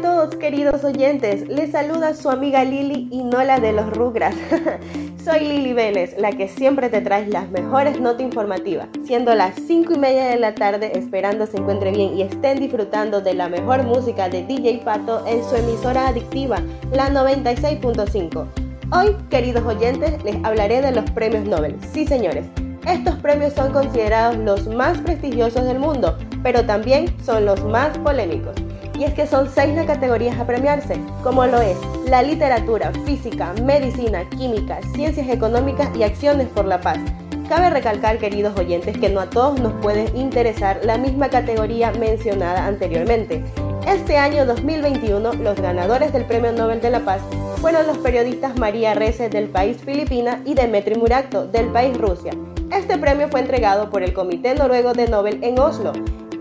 todos, queridos oyentes. Les saluda su amiga Lili y no la de los Rugras. Soy Lili Vélez, la que siempre te trae las mejores notas informativas, siendo las 5 y media de la tarde, esperando se encuentre bien y estén disfrutando de la mejor música de DJ Pato en su emisora adictiva, la 96.5. Hoy, queridos oyentes, les hablaré de los premios Nobel. Sí, señores, estos premios son considerados los más prestigiosos del mundo, pero también son los más polémicos y es que son seis las categorías a premiarse, como lo es la literatura, física, medicina, química, ciencias económicas y acciones por la paz. Cabe recalcar, queridos oyentes, que no a todos nos puede interesar la misma categoría mencionada anteriormente. Este año 2021, los ganadores del Premio Nobel de la Paz fueron los periodistas María Reze del país Filipina y Demetri Murakto del país Rusia. Este premio fue entregado por el Comité Noruego de Nobel en Oslo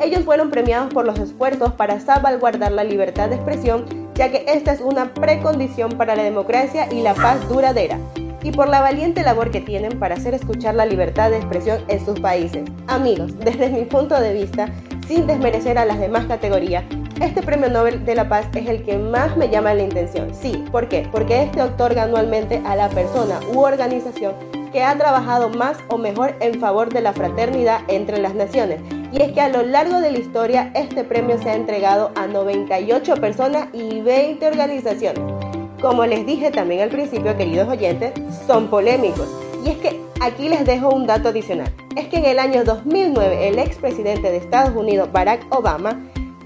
ellos fueron premiados por los esfuerzos para salvaguardar la libertad de expresión, ya que esta es una precondición para la democracia y la paz duradera, y por la valiente labor que tienen para hacer escuchar la libertad de expresión en sus países. Amigos, desde mi punto de vista, sin desmerecer a las demás categorías, este premio Nobel de la Paz es el que más me llama la intención. Sí, ¿por qué? Porque este otorga anualmente a la persona u organización que ha trabajado más o mejor en favor de la fraternidad entre las naciones y es que a lo largo de la historia este premio se ha entregado a 98 personas y 20 organizaciones. Como les dije también al principio, queridos oyentes, son polémicos. Y es que aquí les dejo un dato adicional. Es que en el año 2009 el expresidente de Estados Unidos, Barack Obama,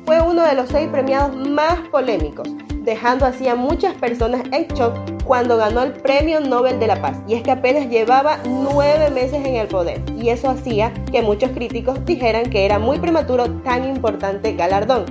fue uno de los seis premiados más polémicos, dejando así a muchas personas en shock cuando ganó el Premio Nobel de la Paz. Y es que apenas llevaba nueve meses en el poder. Y eso hacía que muchos críticos dijeran que era muy prematuro tan importante galardón.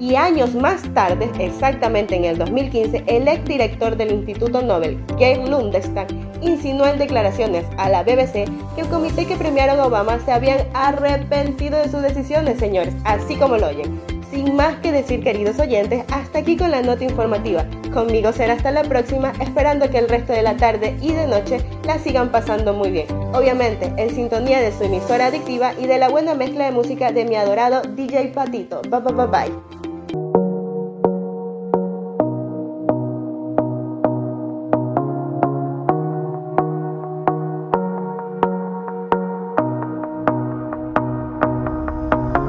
Y años más tarde, exactamente en el 2015, el exdirector del Instituto Nobel, Gabe Lundestad, insinuó en declaraciones a la BBC que el comité que premiaron a Obama se habían arrepentido de sus decisiones, señores, así como lo oyen. Sin más que decir, queridos oyentes, hasta aquí con la nota informativa. Conmigo será hasta la próxima, esperando que el resto de la tarde y de noche la sigan pasando muy bien. Obviamente, en sintonía de su emisora adictiva y de la buena mezcla de música de mi adorado DJ Patito. Bye bye bye bye.